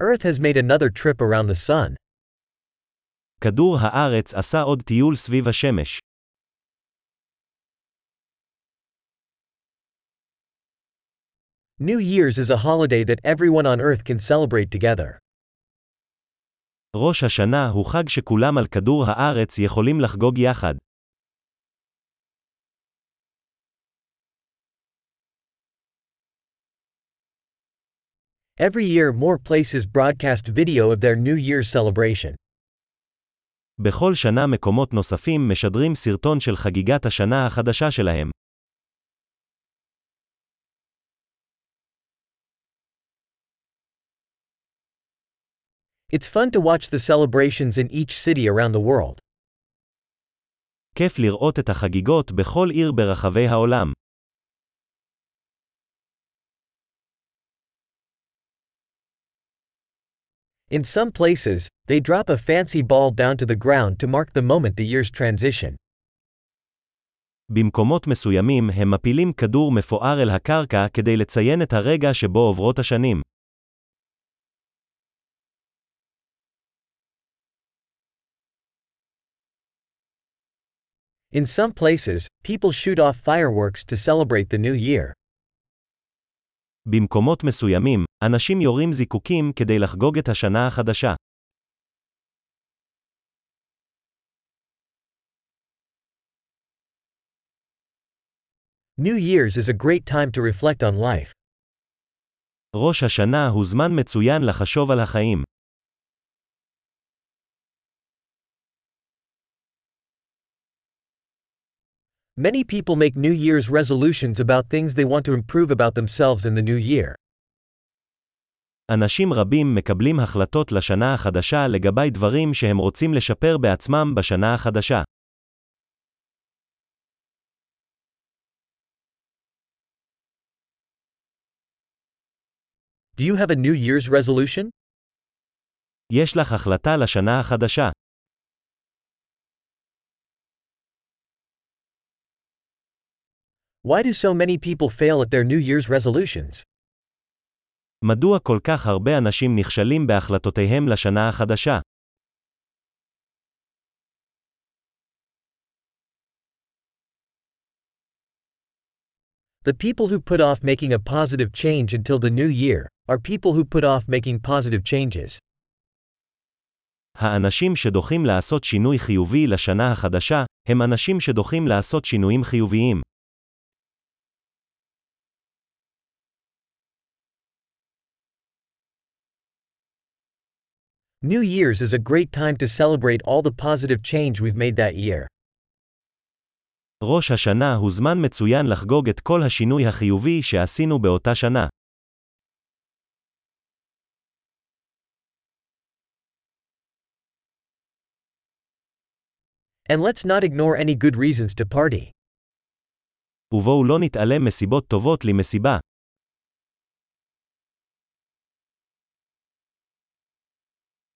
Earth has made another trip around the sun. כדור הארץ עשה עוד טיול סביב השמש. New Year's is a holiday that everyone on Earth can celebrate together. ראש השנה הוא חג שכולם על כדור הארץ יכולים לחגוג יחד. Every year, more places broadcast video of their New Year's celebration. בכל שנה מקומות נוספים משדרים סרטון של חגיגת השנה החדשה שלהם. It's fun to watch the celebrations in each city around the world. כיף לראות את החגיגות בכל עיר ברחבי העולם. In some places, they drop a fancy ball down to the ground to mark the moment the year's transition. במקומות מסוימים הם מפילים כדור מפואר אל הקרקע כדי לציין את הרגע שבו עוברות השנים. In some places, people shoot off fireworks to celebrate the new year. במקומות מסוימים, אנשים יורים זיקוקים כדי לחגוג את השנה החדשה. New Year's is a great time to reflect on life. ראש השנה הוא זמן מצוין לחשוב על החיים. Many people make New Year's resolutions about things they want to improve about themselves in the new year. אנשים רבים מקבלים החלטות לשנה החדשה לגבי דברים שהם רוצים לשפר בעצמם בשנה החדשה. Do you have a New Year's resolution? יש לך החלטה לשנה החדשה. Why do so many people fail at their New Year's resolutions? מדוע כל כך הרבה אנשים נכשלים בהחלטותיהם לשנה החדשה? The people who put off making a positive change until the new year are people who put off making positive changes. האנשים שדוחים לעשות שינוי חיובי לשנה החדשה, הם אנשים שדוחים לעשות שינויים חיוביים. New Year's is a great time to celebrate all the positive change we've made that year. ראש השנה הוא זמן מצוין לחגוג את כל השינוי החיובי שעשינו באותה שנה. And let's not ignore any good reasons to party. ובואו לא נתעלם מסיבות טובות למסיבה.